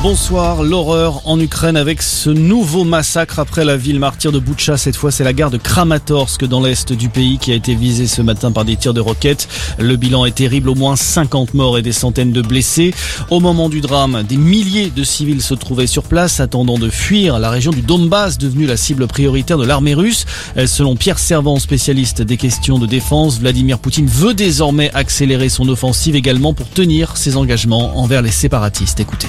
Bonsoir, l'horreur en Ukraine avec ce nouveau massacre après la ville martyre de Boutcha. Cette fois, c'est la gare de Kramatorsk dans l'est du pays qui a été visée ce matin par des tirs de roquettes. Le bilan est terrible, au moins 50 morts et des centaines de blessés. Au moment du drame, des milliers de civils se trouvaient sur place attendant de fuir la région du Donbass, devenue la cible prioritaire de l'armée russe. Selon Pierre Servant, spécialiste des questions de défense, Vladimir Poutine veut désormais accélérer son offensive également pour tenir ses engagements envers les séparatistes. Écoutez.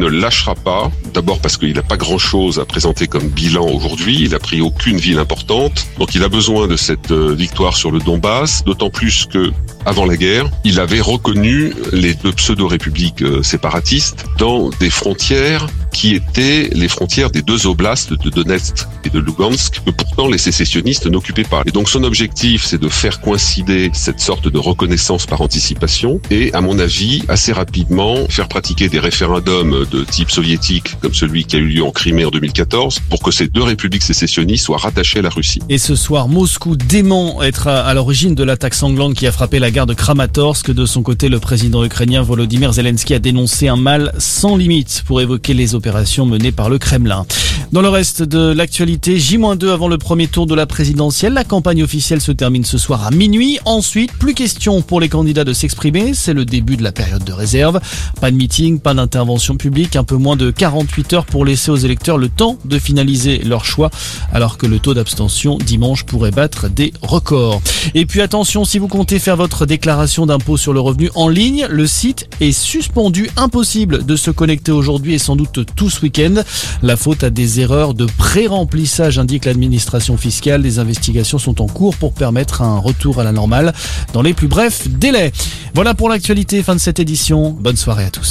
Ne lâchera pas. D'abord parce qu'il n'a pas grand-chose à présenter comme bilan aujourd'hui. Il a pris aucune ville importante. Donc il a besoin de cette euh, victoire sur le Donbass. D'autant plus que avant la guerre, il avait reconnu les deux pseudo-républiques euh, séparatistes dans des frontières qui étaient les frontières des deux oblasts de Donetsk et de Lugansk, que pourtant les sécessionnistes n'occupaient pas. Et donc son objectif, c'est de faire coïncider cette sorte de reconnaissance par anticipation et, à mon avis, assez rapidement, faire pratiquer des référendums de type soviétique, comme celui qui a eu lieu en Crimée en 2014, pour que ces deux républiques sécessionnistes soient rattachées à la Russie. Et ce soir, Moscou dément être à l'origine de l'attaque sanglante qui a frappé la gare de Kramatorsk. De son côté, le président ukrainien Volodymyr Zelensky a dénoncé un mal sans limite pour évoquer les opérations menées par le Kremlin. Dans le reste de l'actualité, J-2 avant le premier tour de la présidentielle, la campagne officielle se termine ce soir à minuit. Ensuite, plus question pour les candidats de s'exprimer, c'est le début de la période de réserve. Pas de meeting, pas d'intervention publique, un peu moins de 48 heures pour laisser aux électeurs le temps de finaliser leur choix, alors que le taux d'abstention dimanche pourrait battre des records. Et puis attention, si vous comptez faire votre déclaration d'impôt sur le revenu en ligne, le site est suspendu, impossible de se connecter aujourd'hui et sans doute tout ce week-end. La faute à des erreurs de pré-remplissage, indique l'administration fiscale. Les investigations sont en cours pour permettre un retour à la normale dans les plus brefs délais. Voilà pour l'actualité, fin de cette édition. Bonne soirée à tous.